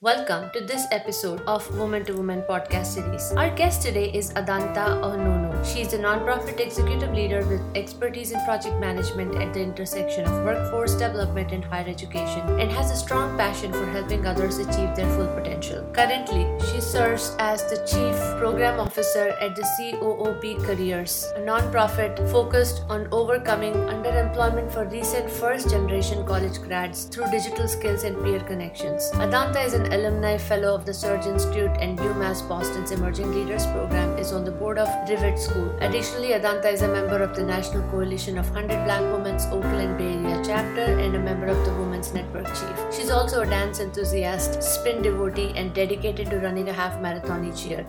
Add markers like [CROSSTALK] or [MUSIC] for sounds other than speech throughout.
Welcome to this episode of Woman to Woman podcast series. Our guest today is Adanta Ahanonu. She is a nonprofit executive leader with expertise in project management at the intersection of workforce development and higher education and has a strong passion for helping others achieve their full potential. Currently, she serves as the Chief Program Officer at the COOP Careers, a nonprofit focused on overcoming underemployment for recent first generation college grads through digital skills and peer connections. Adanta is an alumni fellow of the Surge Institute and UMass Boston's Emerging Leaders Program, is on the board of Rivet School. Additionally, Adanta is a member of the National Coalition of 100 Black Women's Oakland Bay Area chapter and a member of the Women's Network Chief. She's also a dance enthusiast, spin devotee, and dedicated to running a half marathon each year.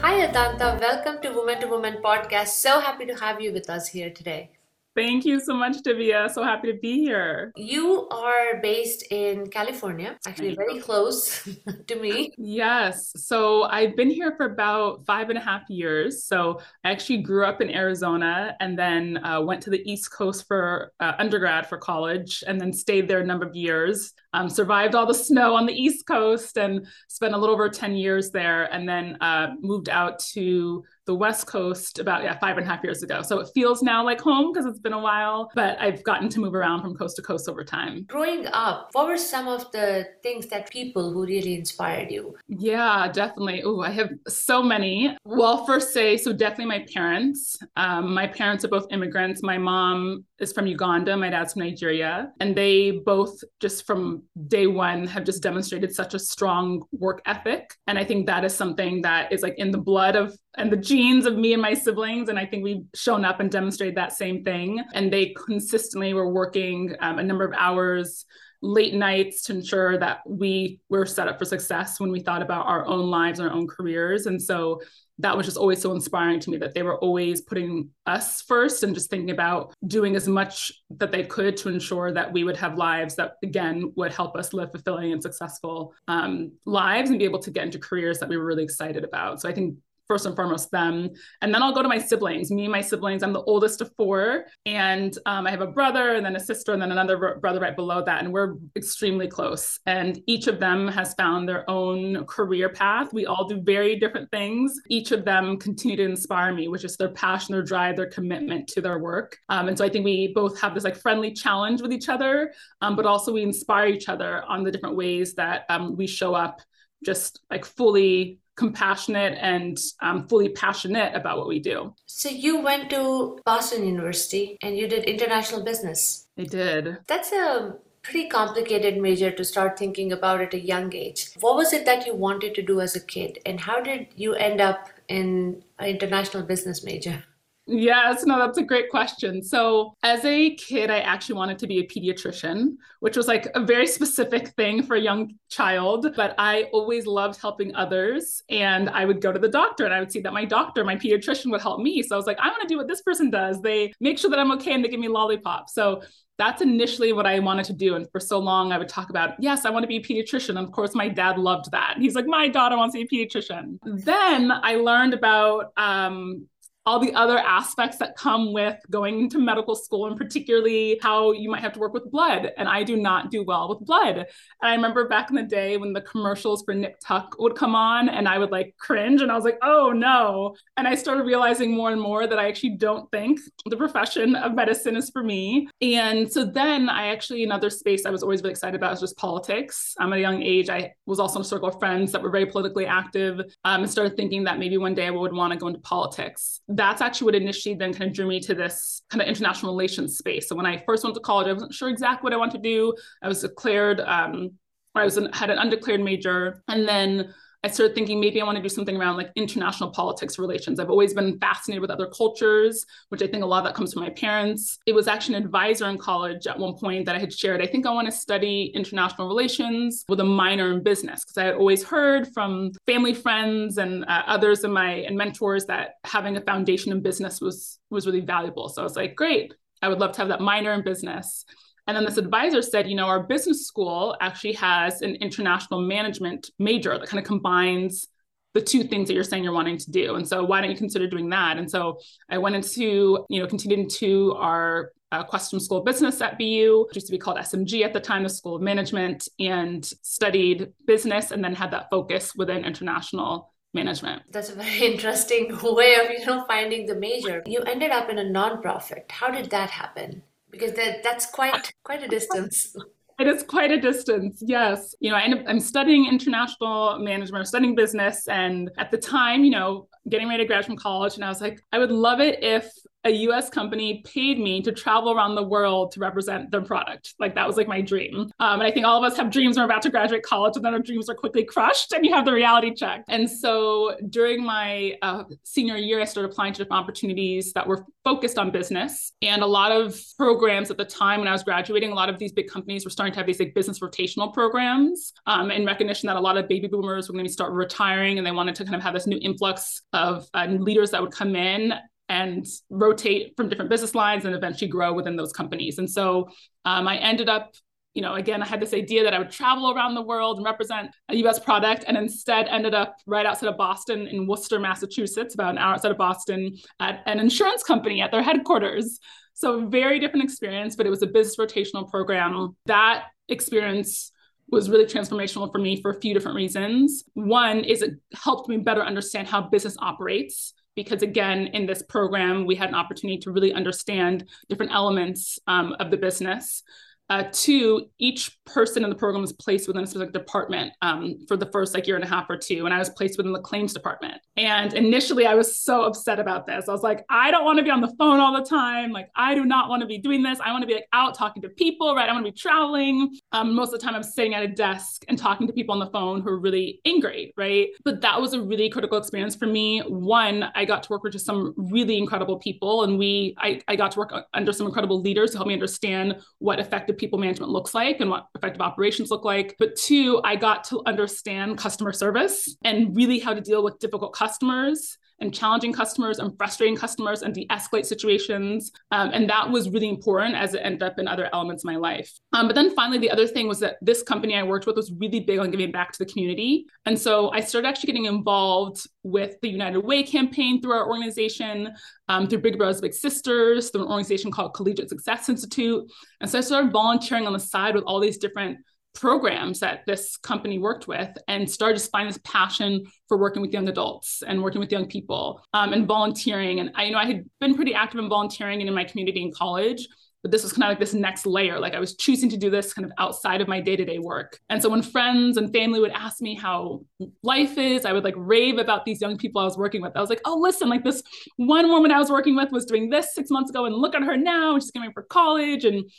Hi, Adanta. Welcome to Woman to Woman podcast. So happy to have you with us here today. Thank you so much, Divya. So happy to be here. You are based in California, actually very close [LAUGHS] to me. Yes. So I've been here for about five and a half years. So I actually grew up in Arizona and then uh, went to the East Coast for uh, undergrad for college and then stayed there a number of years. Um, survived all the snow on the East Coast and spent a little over 10 years there and then uh, moved out to the West Coast about yeah five and a half years ago. So it feels now like home because it's been a while, but I've gotten to move around from coast to coast over time. Growing up, what were some of the things that people who really inspired you? Yeah, definitely. Oh, I have so many. Well, first say so definitely my parents. Um, my parents are both immigrants. My mom is from Uganda. My dad's from Nigeria, and they both just from day one have just demonstrated such a strong work ethic. And I think that is something that is like in the blood of and the genes of me and my siblings. And I think we've shown up and demonstrated that same thing. And they consistently were working um, a number of hours late nights to ensure that we were set up for success when we thought about our own lives and our own careers. And so that was just always so inspiring to me that they were always putting us first and just thinking about doing as much that they could to ensure that we would have lives that again would help us live fulfilling and successful um, lives and be able to get into careers that we were really excited about so i think first and foremost them. And then I'll go to my siblings, me and my siblings. I'm the oldest of four. And um, I have a brother and then a sister and then another brother right below that. And we're extremely close. And each of them has found their own career path. We all do very different things. Each of them continue to inspire me, which is their passion, their drive, their commitment to their work. Um, and so I think we both have this like friendly challenge with each other, um, but also we inspire each other on the different ways that um, we show up just like fully compassionate and um, fully passionate about what we do. So you went to Boston University and you did international business. I did. That's a pretty complicated major to start thinking about at a young age. What was it that you wanted to do as a kid and how did you end up in an international business major? Yes, no, that's a great question. So, as a kid, I actually wanted to be a pediatrician, which was like a very specific thing for a young child. But I always loved helping others. And I would go to the doctor and I would see that my doctor, my pediatrician, would help me. So, I was like, I want to do what this person does. They make sure that I'm okay and they give me lollipops. So, that's initially what I wanted to do. And for so long, I would talk about, yes, I want to be a pediatrician. And of course, my dad loved that. He's like, my daughter wants to be a pediatrician. Then I learned about um, all the other aspects that come with going to medical school and particularly how you might have to work with blood. And i do not do well with blood. And i remember back in the day when the commercials for nip tuck would come on and i would like cringe and i was like oh no. And i started realizing more and more that i actually don't think the profession of medicine is for me. And so then i actually another space i was always really excited about was just politics. Um, at a young age. I was also in a circle of friends that were very politically active um, and started thinking that maybe one day i would want to go into politics that's actually what initially then kind of drew me to this kind of international relations space. So when I first went to college, I wasn't sure exactly what I wanted to do. I was declared, um, I was had an undeclared major, and then I started thinking maybe I want to do something around like international politics relations. I've always been fascinated with other cultures, which I think a lot of that comes from my parents. It was actually an advisor in college at one point that I had shared. I think I want to study international relations with a minor in business because I had always heard from family friends and uh, others in my and mentors that having a foundation in business was was really valuable. So I was like, great, I would love to have that minor in business. And then this advisor said, you know, our business school actually has an international management major that kind of combines the two things that you're saying you're wanting to do. And so why don't you consider doing that? And so I went into, you know, continued into our uh, Questrom School of Business at BU, which used to be called SMG at the time, the School of Management, and studied business and then had that focus within international management. That's a very [LAUGHS] interesting way of you know finding the major. You ended up in a nonprofit. How did that happen? Because that, that's quite quite a distance. [LAUGHS] It is quite a distance, yes. You know, I I'm studying international management, I'm studying business, and at the time, you know, getting ready to graduate from college, and I was like, I would love it if a US company paid me to travel around the world to represent their product. Like that was like my dream. Um, and I think all of us have dreams we're about to graduate college, and then our dreams are quickly crushed and you have the reality check. And so during my uh, senior year, I started applying to different opportunities that were focused on business. And a lot of programs at the time when I was graduating, a lot of these big companies were starting to have these like business rotational programs um, in recognition that a lot of baby boomers were going to start retiring and they wanted to kind of have this new influx of uh, leaders that would come in and rotate from different business lines and eventually grow within those companies. And so um, I ended up, you know, again, I had this idea that I would travel around the world and represent a US product, and instead ended up right outside of Boston in Worcester, Massachusetts, about an hour outside of Boston at an insurance company at their headquarters. So, very different experience, but it was a business rotational program. That experience was really transformational for me for a few different reasons. One is it helped me better understand how business operates because again in this program we had an opportunity to really understand different elements um, of the business uh, two, each person in the program was placed within a specific department um, for the first like year and a half or two, and I was placed within the claims department. And initially, I was so upset about this. I was like, I don't want to be on the phone all the time. Like, I do not want to be doing this. I want to be like out talking to people, right? I want to be traveling. Um, most of the time, I'm sitting at a desk and talking to people on the phone who are really angry, right? But that was a really critical experience for me. One, I got to work with just some really incredible people, and we, I, I got to work under some incredible leaders to help me understand what effective effective people management looks like and what effective operations look like. But two, I got to understand customer service and really how to deal with difficult customers and challenging customers and frustrating customers and de-escalate situations. Um, and that was really important as it ended up in other elements of my life. Um, but then finally, the other thing was that this company I worked with was really big on giving back to the community. And so I started actually getting involved with the United Way campaign through our organization, um, through Big Brothers Big Sisters, through an organization called Collegiate Success Institute. And so I started volunteering on the side with all these different programs that this company worked with and started to find this passion for working with young adults and working with young people um, and volunteering. And I, you know, I had been pretty active in volunteering and in my community in college, but this was kind of like this next layer. Like I was choosing to do this kind of outside of my day to day work. And so when friends and family would ask me how life is, I would like rave about these young people I was working with. I was like, oh, listen, like this one woman I was working with was doing this six months ago, and look at her now. She's going for college. And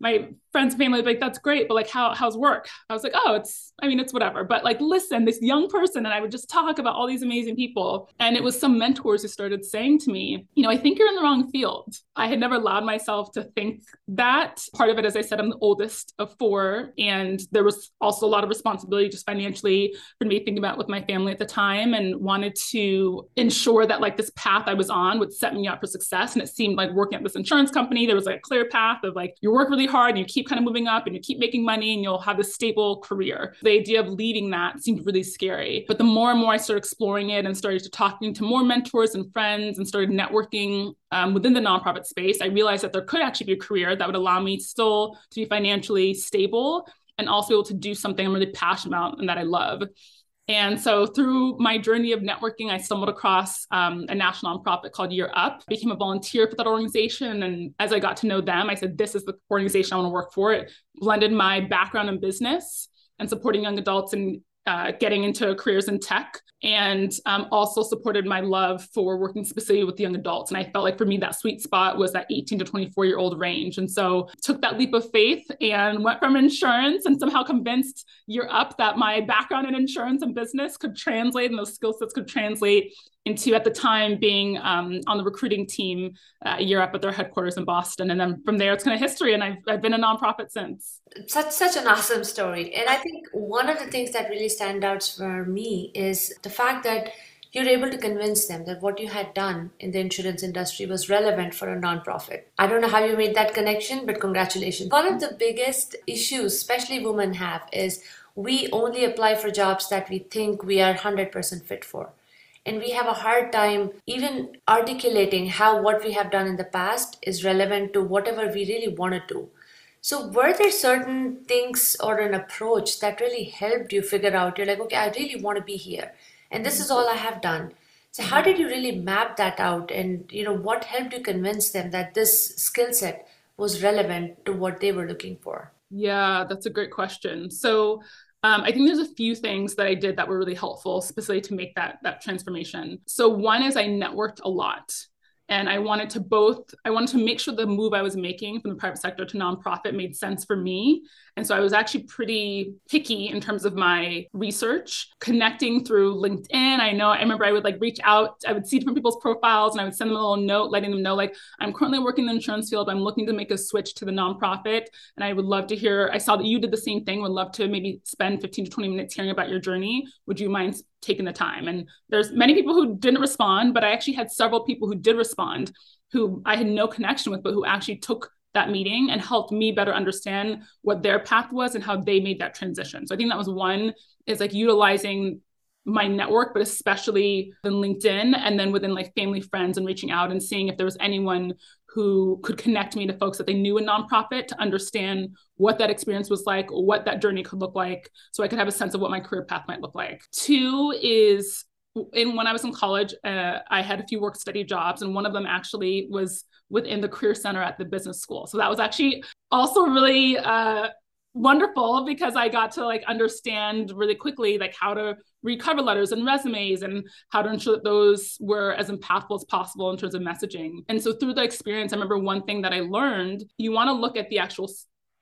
my friends and family like that's great but like how how's work? I was like oh it's i mean it's whatever. But like listen this young person and i would just talk about all these amazing people and it was some mentors who started saying to me you know i think you're in the wrong field. I had never allowed myself to think that. Part of it as i said i'm the oldest of four and there was also a lot of responsibility just financially for me thinking about with my family at the time and wanted to ensure that like this path i was on would set me up for success and it seemed like working at this insurance company there was like a clear path of like you work really hard and you keep kind of moving up and you keep making money and you'll have a stable career. The idea of leaving that seemed really scary. But the more and more I started exploring it and started talking to more mentors and friends and started networking um, within the nonprofit space, I realized that there could actually be a career that would allow me still to be financially stable and also able to do something I'm really passionate about and that I love. And so through my journey of networking, I stumbled across um, a national nonprofit called Year Up, became a volunteer for that organization. And as I got to know them, I said, this is the organization I want to work for. It blended my background in business and supporting young adults and uh, getting into careers in tech and um, also supported my love for working specifically with young adults. And I felt like for me, that sweet spot was that 18 to 24 year old range. And so took that leap of faith and went from insurance and somehow convinced Year Up that my background in insurance and business could translate and those skill sets could translate into at the time being um, on the recruiting team uh, Year Up at their headquarters in Boston. And then from there, it's kind of history. And I've, I've been a nonprofit since. Such, such an awesome story. And I think one of the things that really stand out for me is the fact that you're able to convince them that what you had done in the insurance industry was relevant for a nonprofit. I don't know how you made that connection, but congratulations. One of the biggest issues, especially women have, is we only apply for jobs that we think we are 100% fit for and we have a hard time even articulating how what we have done in the past is relevant to whatever we really want to do. So, were there certain things or an approach that really helped you figure out? You're like, okay, I really want to be here, and this is all I have done. So, how did you really map that out, and you know, what helped you convince them that this skill set was relevant to what they were looking for? Yeah, that's a great question. So, um, I think there's a few things that I did that were really helpful, specifically to make that that transformation. So one is I networked a lot and i wanted to both i wanted to make sure the move i was making from the private sector to nonprofit made sense for me. And so i was actually pretty picky in terms of my research connecting through linkedin. I know i remember i would like reach out i would see different people's profiles and i would send them a little note letting them know like i'm currently working in the insurance field i'm looking to make a switch to the nonprofit. And i would love to hear i saw that you did the same thing would love to maybe spend 15 to 20 minutes hearing about your journey. Would you mind taken the time. And there's many people who didn't respond, but I actually had several people who did respond who I had no connection with, but who actually took that meeting and helped me better understand what their path was and how they made that transition. So I think that was one is like utilizing my network, but especially in LinkedIn and then within like family, friends, and reaching out and seeing if there was anyone who could connect me to folks that they knew in nonprofit to understand what that experience was like, what that journey could look like, so I could have a sense of what my career path might look like. Two is in when I was in college, uh, I had a few work study jobs, and one of them actually was within the career center at the business school. So that was actually also really uh, wonderful because I got to like understand really quickly like how to read cover letters and resumes and how to ensure that those were as impactful as possible in terms of messaging. And so through the experience, I remember one thing that I learned, you want to look at the actual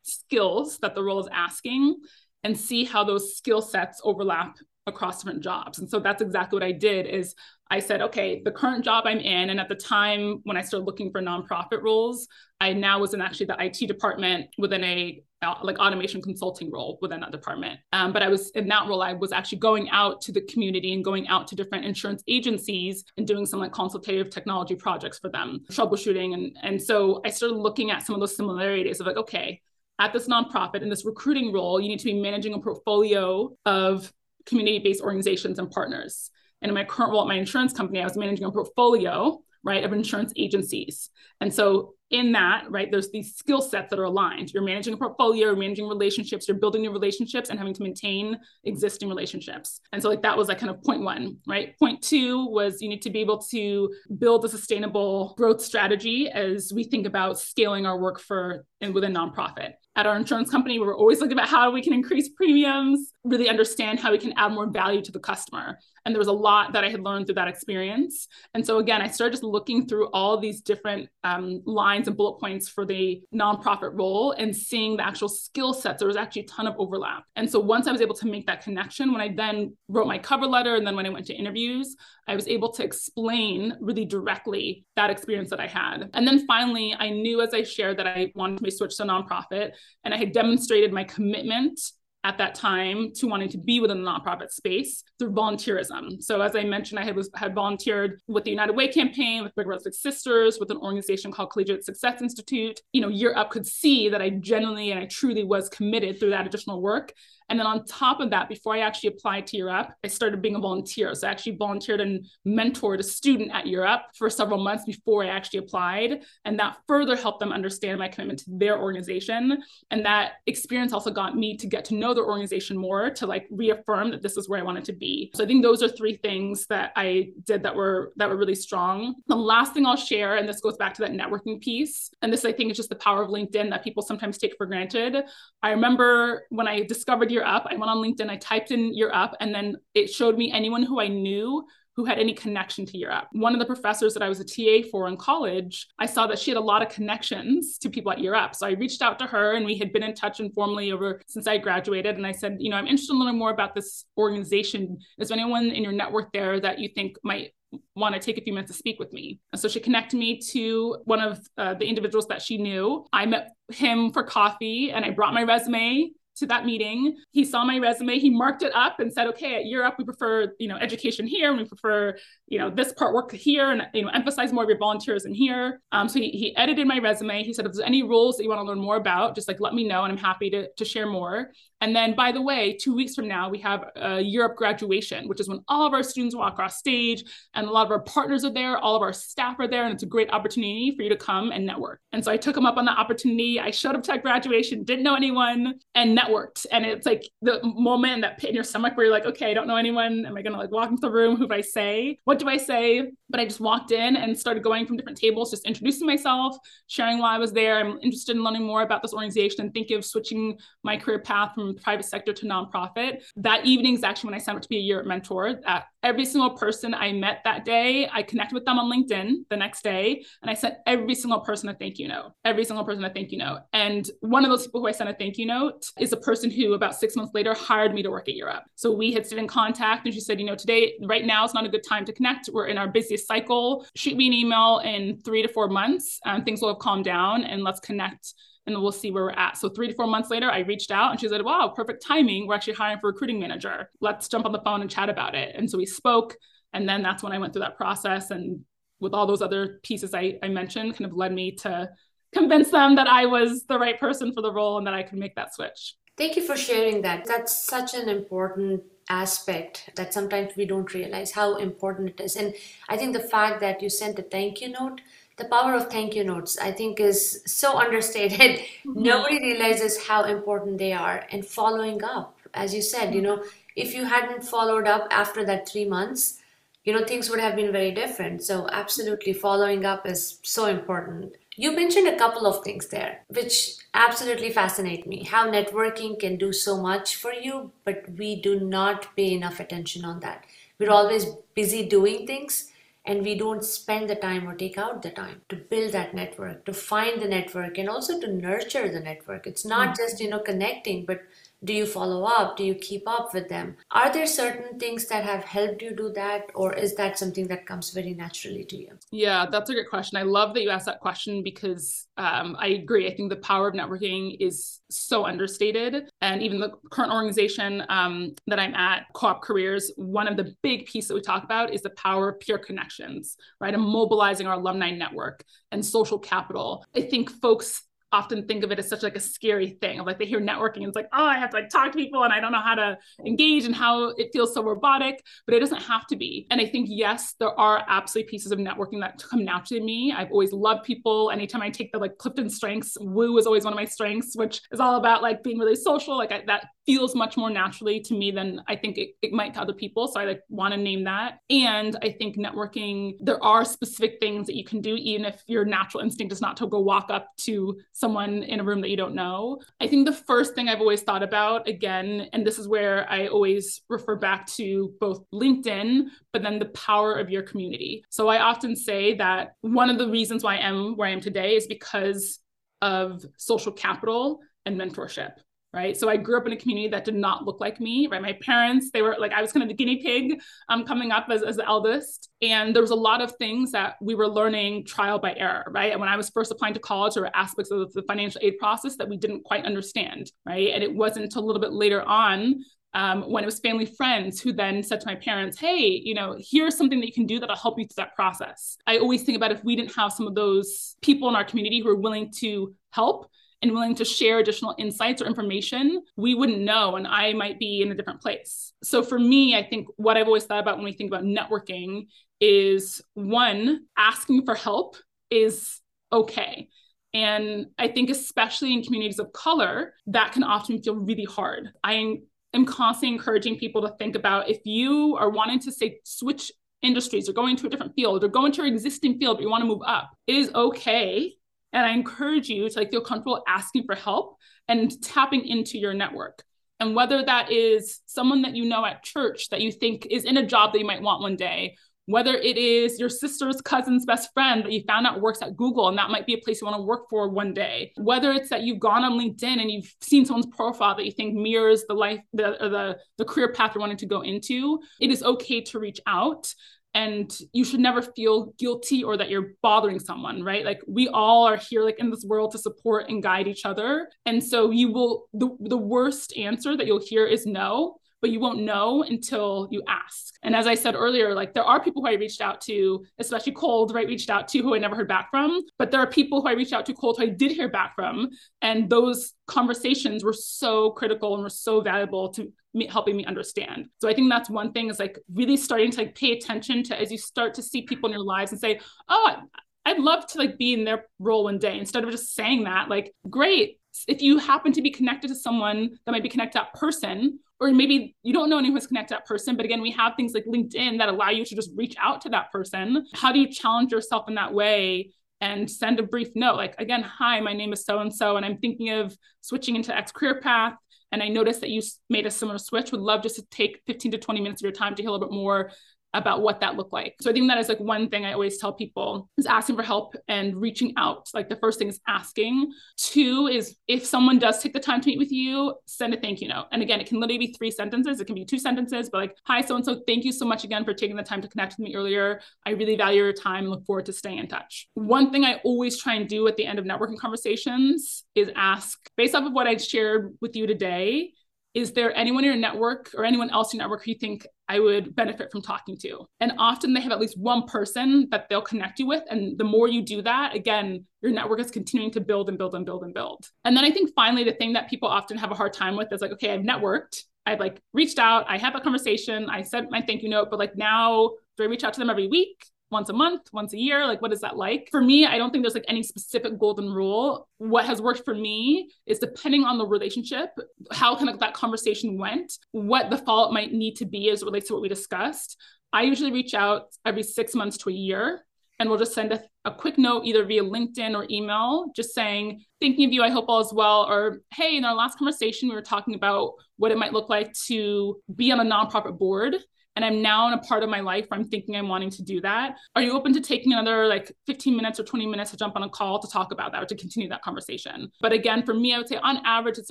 skills that the role is asking and see how those skill sets overlap across different jobs. And so that's exactly what I did is I said, okay, the current job I'm in, and at the time when I started looking for nonprofit roles, I now was in actually the IT department within a like automation consulting role within that department. Um, but I was in that role, I was actually going out to the community and going out to different insurance agencies and doing some like consultative technology projects for them, troubleshooting. And, and so I started looking at some of those similarities of like, okay, at this nonprofit in this recruiting role, you need to be managing a portfolio of community based organizations and partners. And in my current role at my insurance company, I was managing a portfolio, right, of insurance agencies. And so in that, right, there's these skill sets that are aligned. You're managing a portfolio, you're managing relationships, you're building new relationships and having to maintain existing relationships. And so, like, that was like kind of point one, right? Point two was you need to be able to build a sustainable growth strategy as we think about scaling our work for and within a nonprofit at our insurance company, we're always looking about how we can increase premiums, really understand how we can add more value to the customer. And there was a lot that I had learned through that experience. And so, again, I started just looking through all these different um, lines and bullet points for the nonprofit role and seeing the actual skill sets. There was actually a ton of overlap. And so, once I was able to make that connection, when I then wrote my cover letter and then when I went to interviews, I was able to explain really directly that experience that I had. And then finally, I knew as I shared that I wanted to switch to nonprofit and I had demonstrated my commitment at that time to wanting to be within the nonprofit space through volunteerism. So as I mentioned, I had, was, had volunteered with the United Way campaign, with Big Red Sisters, with an organization called Collegiate Success Institute. You know, Year Up could see that I genuinely and I truly was committed through that additional work. And then on top of that, before I actually applied to Up, I started being a volunteer. So I actually volunteered and mentored a student at Up for several months before I actually applied. And that further helped them understand my commitment to their organization. And that experience also got me to get to know their organization more, to like reaffirm that this is where I wanted to be. So I think those are three things that I did that were that were really strong. The last thing I'll share, and this goes back to that networking piece, and this I think is just the power of LinkedIn that people sometimes take for granted. I remember when I discovered Year Up. I went on LinkedIn, I typed in Year Up, and then it showed me anyone who I knew who had any connection to Year Up. One of the professors that I was a TA for in college, I saw that she had a lot of connections to people at Year Up. So I reached out to her and we had been in touch informally over since I graduated. And I said, you know, I'm interested in learning more about this organization. Is there anyone in your network there that you think might want to take a few minutes to speak with me. And so she connected me to one of uh, the individuals that she knew. I met him for coffee and I brought my resume to that meeting. He saw my resume, he marked it up and said, okay, at Year Up, we prefer, you know, education here and we prefer, you know, this part work here and, you know, emphasize more of your volunteers in here. Um, so he, he edited my resume. He said, if there's any roles that you want to learn more about, just like let me know and I'm happy to, to share more. And then, by the way, two weeks from now, we have a Up graduation, which is when all of our students walk across stage and a lot of our partners are there, all of our staff are there, and it's a great opportunity for you to come and network. And so I took him up on the opportunity. I showed up to graduation, didn't know anyone, and networked. And it's like the moment that pit in your stomach where you're like, okay, I don't know anyone. Am I gonna like walk into the room? Who do I say? What do I say? But I just walked in and started going from different tables, just introducing myself, sharing why I was there. I'm interested in learning more about this organization and thinking of switching my career path from private sector to nonprofit. That evening is actually when I signed up to be a year mentor. At every single person I met that day, I connected with them on LinkedIn the next day, and I sent every single person a thank you note. Every single person a thank you note. And one of those people who I sent a thank you note is a person who about six months later hired me to work at Year Up. So we had stayed in contact, and she said, you know, today, right now, is not a good time to connect. We're in our busiest cycle. Shoot me an email in three to four months. Um, things will have calmed down, and let's connect and we'll see where we're at. So three to four months later, I reached out and she said, wow, perfect timing. We're actually hiring for a recruiting manager. Let's jump on the phone and chat about it. And so we spoke. And then that's when I went through that process. And with all those other pieces I, I mentioned, kind of led me to convince them that I was the right person for the role and that I could make that switch. Thank you for sharing that. That's such an important aspect that sometimes we don't realize how important it is. And I think the fact that you sent a thank you note the power of thank you notes i think is so [LAUGHS] understated. Mm-hmm. nobody realizes how important they are and following up. As you said mm-hmm. you know if you hadn't followed up after that three months you know things would have been very different. So absolutely following up is so important. You mentioned a couple of things there which absolutely fascinate me. How networking can do so much for you but we do not pay enough attention on that. We're always busy doing things and we don't spend the time or take out the time to build that network to find the network and also to nurture the network it's not mm-hmm. just you know connecting but do you follow up? Do you keep up with them? Are there certain things that have helped you do that or is that something that comes very naturally to you? Yeah that's a great question. I love that you asked that question because um, i agree. I think the power of networking is so understated. And even the current organization um, that i'm at COOP Careers one of the big pieces that we talk about is the power of peer connections right? And mobilizing our alumni network and social capital. I think folks often think of it as such like a scary thing of like they hear networking and it's like oh i have to like talk to people and i don't know how to engage and how it feels so robotic but it doesn't have to be and i think yes there are absolutely pieces of networking that come naturally to me i've always loved people anytime i take the like clifton strengths woo is always one of my strengths which is all about like being really social like I, that feels much more naturally to me than I think it, it might to other people. So I like want to name that. And I think networking, there are specific things that you can do, even if your natural instinct is not to go walk up to someone in a room that you don't know. I think the first thing I've always thought about, again, and this is where I always refer back to both LinkedIn, but then the power of your community. So I often say that one of the reasons why I am where I am today is because of social capital and mentorship right? So I grew up in a community that did not look like me, right? My parents, they were like, I was kind of the guinea pig um, coming up as, as the eldest. And there was a lot of things that we were learning trial by error, right? And when I was first applying to college, there were aspects of the financial aid process that we didn't quite understand, right? And it wasn't until a little bit later on um, when it was family friends who then said to my parents, hey, you know, here's something that you can do that'll help you through that process. I always think about if we didn't have some of those people in our community who are willing to help, and willing to share additional insights or information, we wouldn't know and I might be in a different place. So for me, I think what I've always thought about when we think about networking is one, asking for help is okay. And I think, especially in communities of color, that can often feel really hard. I am constantly encouraging people to think about if you are wanting to say switch industries or going to a different field or go into your existing field, but you want to move up, it is okay and I encourage you to like feel comfortable asking for help and tapping into your network. And whether that is someone that you know at church that you think is in a job that you might want one day, whether it is your sister's cousin's best friend that you found out works at Google and that might be a place you want to work for one day, whether it's that you've gone on LinkedIn and you've seen someone's profile that you think mirrors the life, the, the, the career path you're wanting to go into, it is okay to reach out and you should never feel guilty or that you're bothering someone right? Like we all are here like in this world to support and guide each other. And so you will the, the worst answer that you'll hear is no but you won't know until you ask. And as I said earlier, like there are people who I reached out to, especially cold, right? Reached out to who I never heard back from. But there are people who I reached out to cold who I did hear back from. And those conversations were so critical and were so valuable to me, helping me understand. So I think that's one thing is like really starting to like pay attention to as you start to see people in your lives and say, oh, I'd love to like be in their role one day instead of just saying that, like, great. If you happen to be connected to someone that might be connected to that person, or maybe you don't know anyone who's connected that person, but again, we have things like LinkedIn that allow you to just reach out to that person. How do you challenge yourself in that way and send a brief note? Like, again, hi, my name is so and so, and I'm thinking of switching into X career path. And I noticed that you made a similar switch. Would love just to take 15 to 20 minutes of your time to hear a little bit more about what that looked like. So I think that is like one thing I always tell people is asking for help and reaching out. Like the first thing is asking. Two is if someone does take the time to meet with you, send a thank you note. And again, it can literally be three sentences. It can be two sentences, but like, hi, so and so, thank you so much again for taking the time to connect with me earlier. I really value your time. and Look forward to staying in touch. One thing I always try and do at the end of networking conversations is ask, based off of what I shared with you today, is there anyone in your network or anyone else in your network who you think I would benefit from talking to? And often they have at least one person that they'll connect you with. And the more you do that, again, your network is continuing to build and build and build and build. And then I think finally, the thing that people often have a hard time with is like, okay, I've networked. I've like reached out, I have a conversation, I sent my thank you note, but like now do I reach out to them every week? Once a month, once a year? Like, what is that like? For me, I don't think there's like any specific golden rule. What has worked for me is depending on the relationship, how kind of that conversation went, what the follow up might need to be as it relates to what we discussed. I usually reach out every six months to a year and we'll just send a, a, quick note either via LinkedIn or email, just saying, thinking of you, I hope all is well. Or, hey, in our last conversation, we were talking about what it might look like to be on a nonprofit board and I'm now in a part of my life where I'm thinking I'm wanting to do that. Are you open to taking another like 15 minutes or 20 minutes to jump on a call to talk about that or to continue that conversation? But again, for me, I would say on average, it's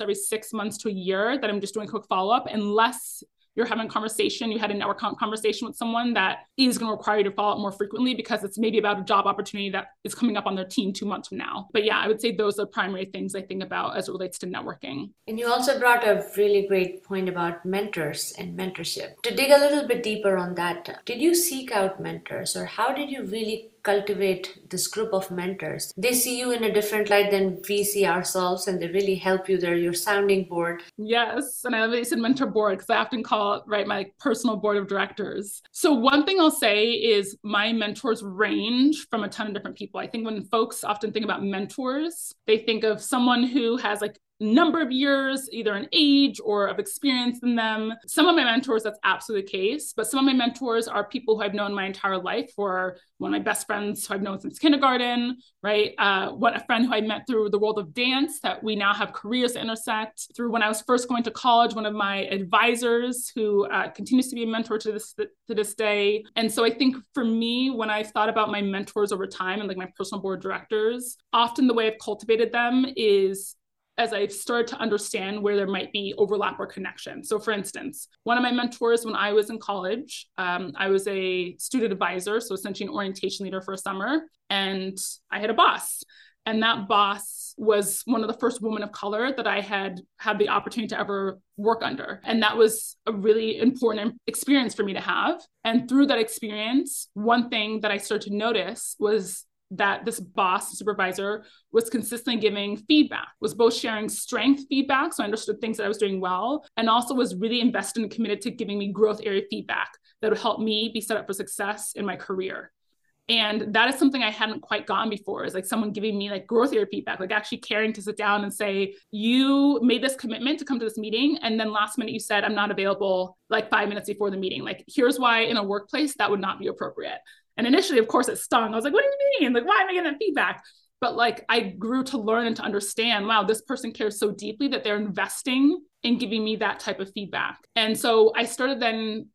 every six months to a year that I'm just doing quick follow up, unless you're having a conversation, you had a network conversation with someone that is going to require you to follow up more frequently because it's maybe about a job opportunity that is coming up on their team two months from now. But yeah, I would say those are primary things I think about as it relates to networking. And you also brought a really great point about mentors and mentorship. To dig a little bit deeper on that, did you seek out mentors or how did you really cultivate this group of mentors. They see you in a different light than we see ourselves and they really help you. They're your sounding board. Yes. And I love that you said mentor board because I often call it, right, my personal board of directors. So, one thing I'll say is my mentors range from a ton of different people. I think when folks often think about mentors, they think of someone who has like number of years, either in age or of experience in them. Some of my mentors, that's absolutely the case, but some of my mentors are people who I've known my entire life, or one of my best friends who I've known since kindergarten, right? Uh, what a friend who I met through the world of dance that we now have careers intersect. Through when I was first going to college, one of my advisors who uh, continues to be a mentor to this to this day. And so I think for me, when I've thought about my mentors over time and like my personal board directors, often the way I've cultivated them is as I've started to understand where there might be overlap or connection. So, for instance, one of my mentors when I was in college, um, I was a student advisor, so essentially an orientation leader for a summer, and I had a boss. And that boss was one of the first women of color that I had had the opportunity to ever work under. And that was a really important experience for me to have. And through that experience, one thing that I started to notice was that this boss supervisor was consistently giving feedback was both sharing strength feedback so i understood things that i was doing well and also was really invested and committed to giving me growth area feedback that would help me be set up for success in my career. And that is something i hadn't quite gotten before is like someone giving me like growth area feedback like actually caring to sit down and say you made this commitment to come to this meeting and then last minute you said i'm not available like five minutes before the meeting. Like here's why in a workplace that would not be appropriate and initially, of course, it stung. I was like, what do you mean? Like, why am I getting that feedback? But like, I grew to learn and to understand wow, this person cares so deeply that they're investing in giving me that type of feedback. And so I started then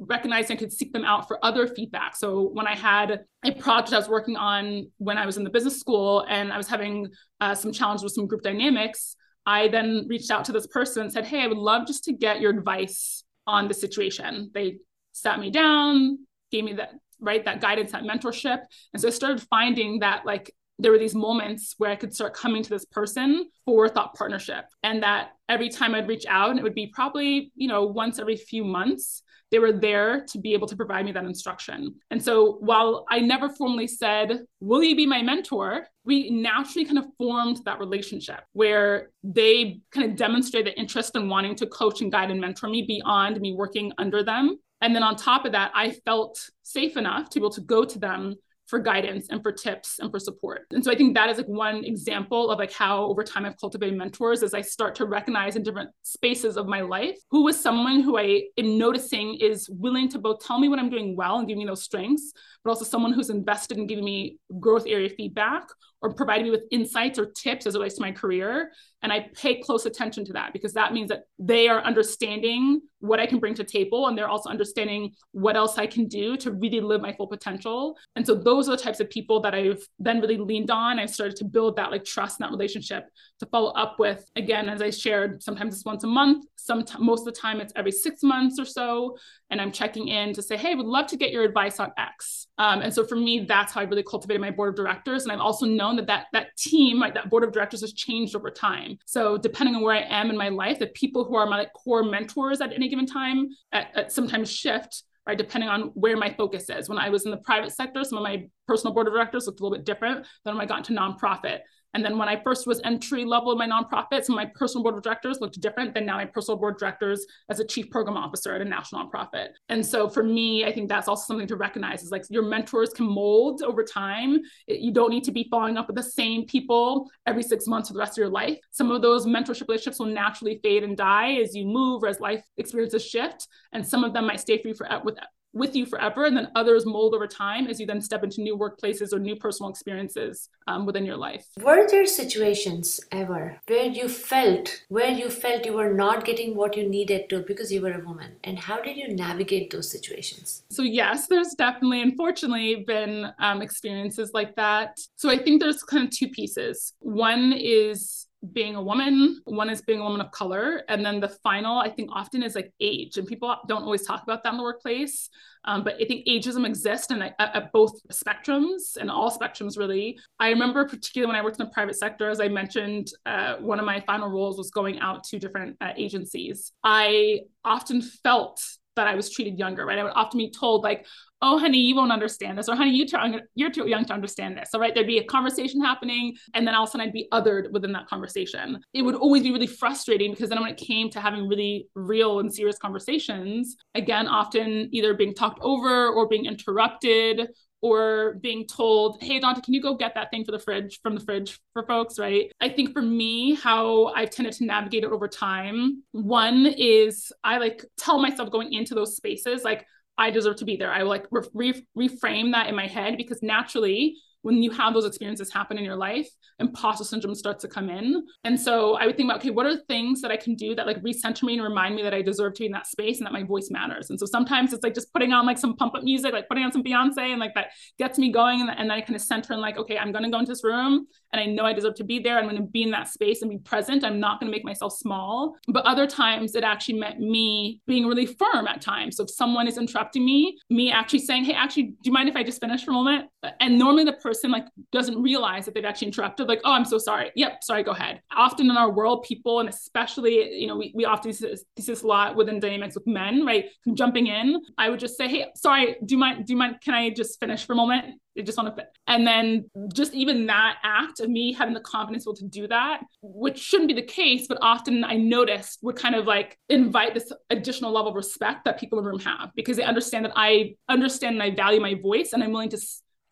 recognizing I could seek them out for other feedback. So when I had a project I was working on when I was in the business school and I was having uh, some challenges with some group dynamics, I then reached out to this person and said, Hey, I would love just to get your advice on the situation. They sat me down, gave me that right that guidance that mentorship and so i started finding that like there were these moments where I could start coming to this person for thought partnership. And that every time I'd reach out, and it would be probably, you know, once every few months, they were there to be able to provide me that instruction. And so while I never formally said, Will you be my mentor? we naturally kind of formed that relationship where they kind of demonstrated interest in wanting to coach and guide and mentor me beyond me working under them. And then on top of that, I felt safe enough to be able to go to them for guidance and for tips and for support. And so I think that is like one example of like how over time I've cultivated mentors as I start to recognize in different spaces of my life who is someone who I am noticing is willing to both tell me what I'm doing well and give me those strengths, but also someone who's invested in giving me growth area feedback or providing me with insights or tips as it relates to my career. And I pay close attention to that because that means that they are understanding what I can bring to table and they're also understanding what else I can do to really live my full potential. And so those are the types of people that I've then really leaned on. I've started to build that like trust in that relationship to follow up with. Again, as I shared, sometimes it's once a month, some most of the time it's every six months or so. And I'm checking in to say, hey, would love to get your advice on X. Um, and so for me, that's how I really cultivated my board of directors. And I've also known that that, that team, like that board of directors has changed over time. So depending on where I am in my life, the people who are my like, core mentors at any given time at, at sometimes shift right? Depending on where my focus is. When I was in the private sector, some of my personal board of directors looked a little bit different than when I got into nonprofit. And then when I first was entry level in my nonprofits, my personal board of directors looked different than now my personal board of directors as a chief program officer at a national nonprofit. And so for me, I think that's also something to recognize is like your mentors can mold over time. You don't need to be following up with the same people every six months for the rest of your life. Some of those mentorship relationships will naturally fade and die as you move or as life experiences shift. And some of them might stay for you for with with you forever and then others mold over time as you then step into new workplaces or new personal experiences um, within your life. Were there situations ever where you felt where you felt you were not getting what you needed to because you were a woman? And how did you navigate those situations? So yes there's definitely unfortunately been um, experiences like that. So i think there's kind of two pieces. One is being a woman, one is being a woman of color, and then the final, I think, often is like age, and people don't always talk about that in the workplace. Um, but I think ageism exists and at, both spectrums and all spectrums really. I remember particularly when I worked in the private sector, as I mentioned, uh, one of my final roles was going out to different uh, agencies. I often felt that I was treated younger, right? I would often be told like, oh honey you won't understand this or honey you too, you're too young to understand this so right there'd be a conversation happening and then all of a sudden i'd be othered within that conversation it would always be really frustrating because then when it came to having really real and serious conversations again often either being talked over or being interrupted or being told, hey, Dante, can you go get that thing for the fridge from the fridge for folks, right? I think for me, how I've tended to navigate it over time, one is I like tell myself going into those spaces, like, I deserve to be there. I like re- reframe that in my head because naturally, when you have those experiences happen in your life, imposter syndrome starts to come in. And so I would think about, okay, what are things that I can do that like recenter me and remind me that I deserve to be in that space and that my voice matters. And so sometimes it's like just putting on like some pump up music, like putting on some Beyonce and like that gets me going. And, and then I kind of center in like, okay, I'm going to go into this room and I know I deserve to be there. I'm going to be in that space and be present. I'm not going to make myself small. But other times it actually meant me being really firm at times. So if someone is interrupting me, me actually saying, hey, actually, do you mind if I just finish for a moment? And normally the person like doesn't realize that they've actually interrupted, like, oh, I'm so sorry. Yep, sorry, go ahead. Often in our world, people, and especially, you know, we, we often see this, see this a lot within dynamics with men, right? Jumping in, I would just say, hey, sorry, do you mind, do you mind, can I just finish for a moment? Just want to, and then just even that act of me having the confidence to do that, which shouldn't be the case, but often I noticed would kind of like invite this additional level of respect that people in the room have because they understand that I understand and I value my voice and I'm willing to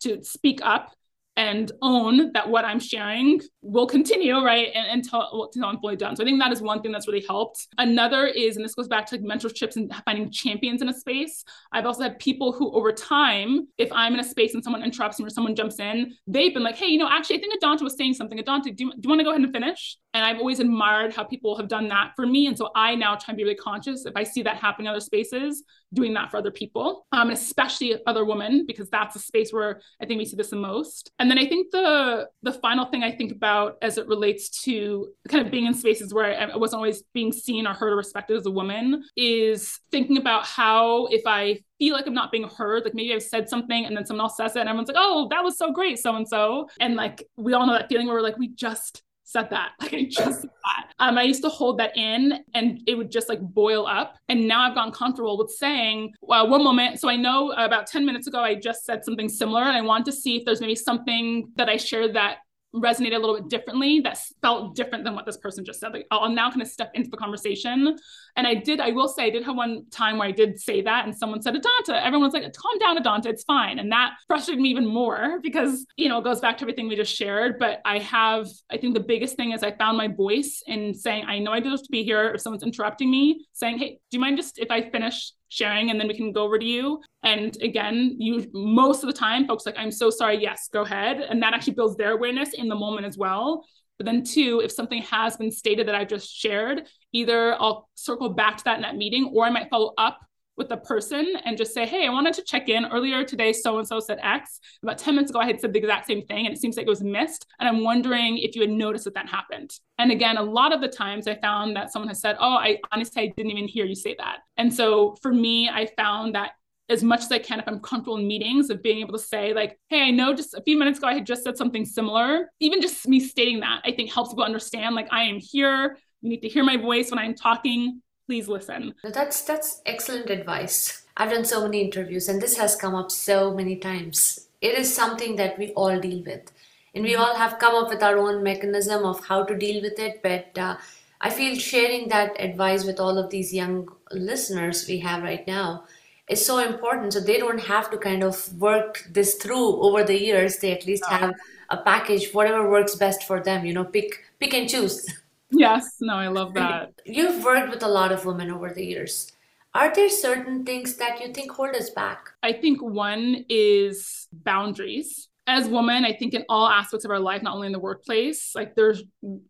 to speak up and own that what I'm sharing will continue, right? And, until, until I'm fully done. So I think that is one thing that's really helped. Another is, and this goes back to like mentorships and finding champions in a space. I've also had people who over time, if I'm in a space and someone interrupts me or someone jumps in, they've been like, hey, you know, actually, I think Adanta was saying something. Adanta, do you, do you want to go ahead and finish? And I've always admired how people have done that for me. And so I now try and be really conscious if I see that happening in other spaces, doing that for other people, um, especially other women, because that's a space where I think we see this the most. And then I think the the final thing I think about about as it relates to kind of being in spaces where I wasn't always being seen or heard or respected as a woman is thinking about how if I feel like I'm not being heard, like maybe I've said something and then someone else says it and everyone's like, oh, that was so great, so and so. And like we all know that feeling where we're like, we just said that. [LAUGHS] Like I just said that. Um, I used to hold that in and it would just like boil up. And now I've gotten comfortable with saying, well, one moment. So I know about 10 minutes ago, I just said something similar and I want to see if there's maybe something that I shared that resonated a little bit differently that felt different than what this person just said. Like i'll now kind of step into the conversation. And i did i will say i did have one time where i did say that and someone said adanta everyone's like calm down adanta it's fine. And that frustrated me even more [LAUGHS] because you know it goes back to everything we just shared but i have i think the biggest thing is i found my voice in saying i know i deserve to be here if someone's interrupting me saying hey do you mind just if i finish sharing and then we can go over to you. And again you most of the time folks like i'm so sorry. Yes go ahead. And that actually builds their awareness in the moment as well. But then two if something has been stated that i've just shared either i'll circle back to that in that meeting or i might follow up with the person and just say, Hey, I wanted to check in earlier today. So and so said X. About 10 minutes ago, I had said the exact same thing, and it seems like it was missed. And I'm wondering if you had noticed that that happened. And again, a lot of the times I found that someone has said, Oh, I honestly, I didn't even hear you say that. And so for me, I found that as much as I can if I'm comfortable in meetings of being able to say like, hey, I know just a few minutes ago I had just said something similar. Even just me stating that I think helps people understand like I am here. You need to hear my voice when I'm talking please listen. That's that's excellent advice. I've done so many interviews and this has come up so many times. It is something that we all deal with. And we all have come up with our own mechanism of how to deal with it. But uh, I feel sharing that advice with all of these young listeners we have right now is so important. So they don't have to kind of work this through over the years. They at least have a package, whatever works best for them, you know, pick pick and choose. Yes, no, I love that. You've worked with a lot of women over the years. Are there certain things that you think hold us back? I think one is boundaries. As women, I think in all aspects of our life, not only in the workplace, like there's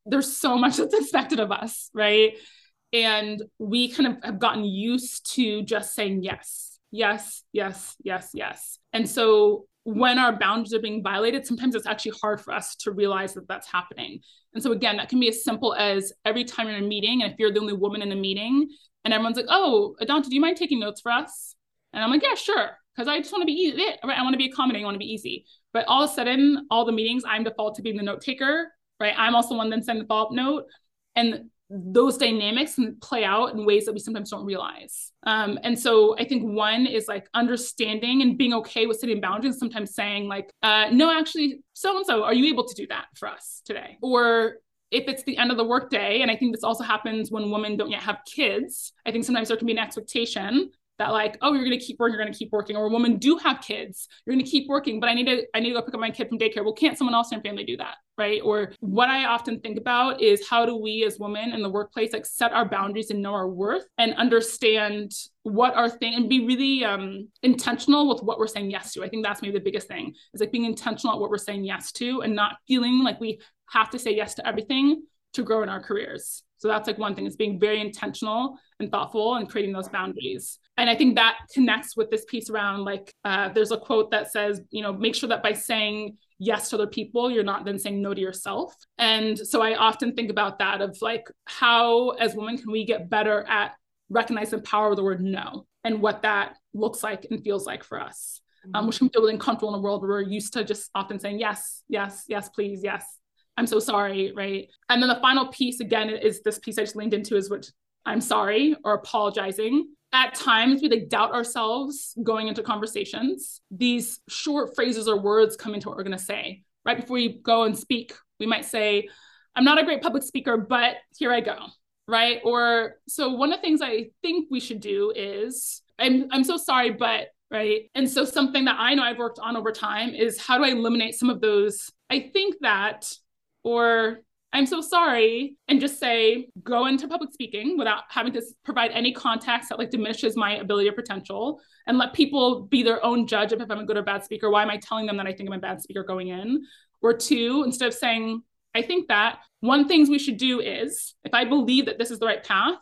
there's so much that's expected of us, right? And we kind of have gotten used to just saying yes, yes, yes, yes, yes. And so when our boundaries are being violated, sometimes it's actually hard for us to realize that that's happening. And so, again, that can be as simple as every time you're in a meeting, and if you're the only woman in a meeting, and everyone's like, "Oh, Adanta, do you mind taking notes for us?" And I'm like, "Yeah, sure," because I just want to be easy. Right? I want to be accommodating. I want to be easy. But all of a sudden, all the meetings, I'm default to being the note taker. Right? I'm also one then send the follow up note, and those dynamics can play out in ways that we sometimes don't realize. Um, and so I think one is like understanding and being okay with setting boundaries, sometimes saying, like, uh, no, actually, so and so, are you able to do that for us today? Or if it's the end of the workday, and I think this also happens when women don't yet have kids, I think sometimes there can be an expectation that like oh you're going to keep working you're going to keep working or women do have kids you're going to keep working but i need to i need to go pick up my kid from daycare. Well can't someone else in your family do that right? Or what i often think about is how do we as women in the workplace like set our boundaries and know our worth and understand what our thing and be really um, intentional with what we're saying yes to. I think that's maybe the biggest thing is like being intentional at what we're saying yes to and not feeling like we have to say yes to everything to grow in our careers. So that's like one thing is being very intentional and thoughtful and creating those boundaries. And I think that connects with this piece around like uh, there's a quote that says, you know, make sure that by saying yes to other people, you're not then saying no to yourself. And so I often think about that of like how as women can we get better at recognizing the power of the word no and what that looks like and feels like for us. Um, mm-hmm. Um, which can feel really uncomfortable in a world where we're used to just often saying yes, yes, yes, please, yes, I'm so sorry, right? And then the final piece again is this piece I just leaned into is which I'm sorry or apologizing. At times we like doubt ourselves going into conversations. These short phrases or words come into what we're gonna say. Right before you go and speak, we might say, I'm not a great public speaker, but here I go. Right. Or so one of the things I think we should do is I'm I'm so sorry, but right. And so something that I know I've worked on over time is how do I eliminate some of those? I think that or I'm so sorry, and just say, go into public speaking without having to provide any context that like diminishes my ability or potential, and let people be their own judge of if I'm a good or bad speaker. Why am I telling them that I think I'm a bad speaker going in? Or two, instead of saying, I think that one things we should do is if I believe that this is the right path,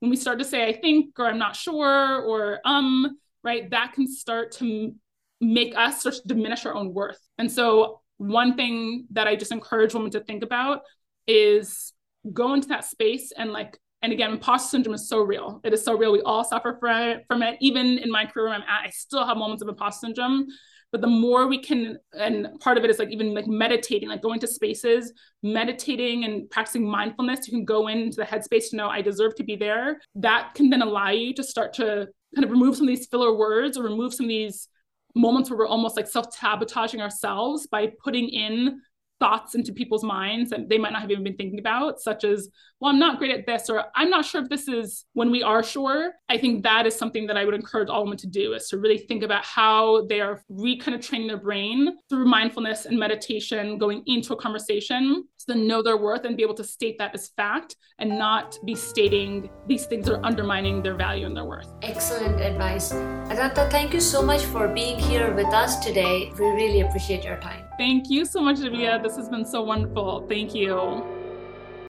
when we start to say, I think, or I'm not sure, or um, right, that can start to make us start to diminish our own worth. And so one thing that I just encourage women to think about is go into that space and like and again, imposter syndrome is so real. It is so real. We all suffer from it. From it. Even in my career, I'm at, I still have moments of imposter syndrome. But the more we can, and part of it is like even like meditating, like going to spaces, meditating and practicing mindfulness. You can go into the headspace to know I deserve to be there. That can then allow you to start to kind of remove some of these filler words or remove some of these moments where we're almost like self sabotaging ourselves by putting in thoughts into people's minds that they might not have even been thinking about, such as, well, I'm not great at this, or I'm not sure if this is when we are sure. I think that is something that I would encourage all women to do is to really think about how they are re kind of training their brain through mindfulness and meditation going into a conversation to know their worth and be able to state that as fact and not be stating these things are undermining their value and their worth. Excellent advice. Adanta, thank you so much for being here with us today. We really appreciate your time. Thank you so much, Divya. This has been so wonderful. Thank you.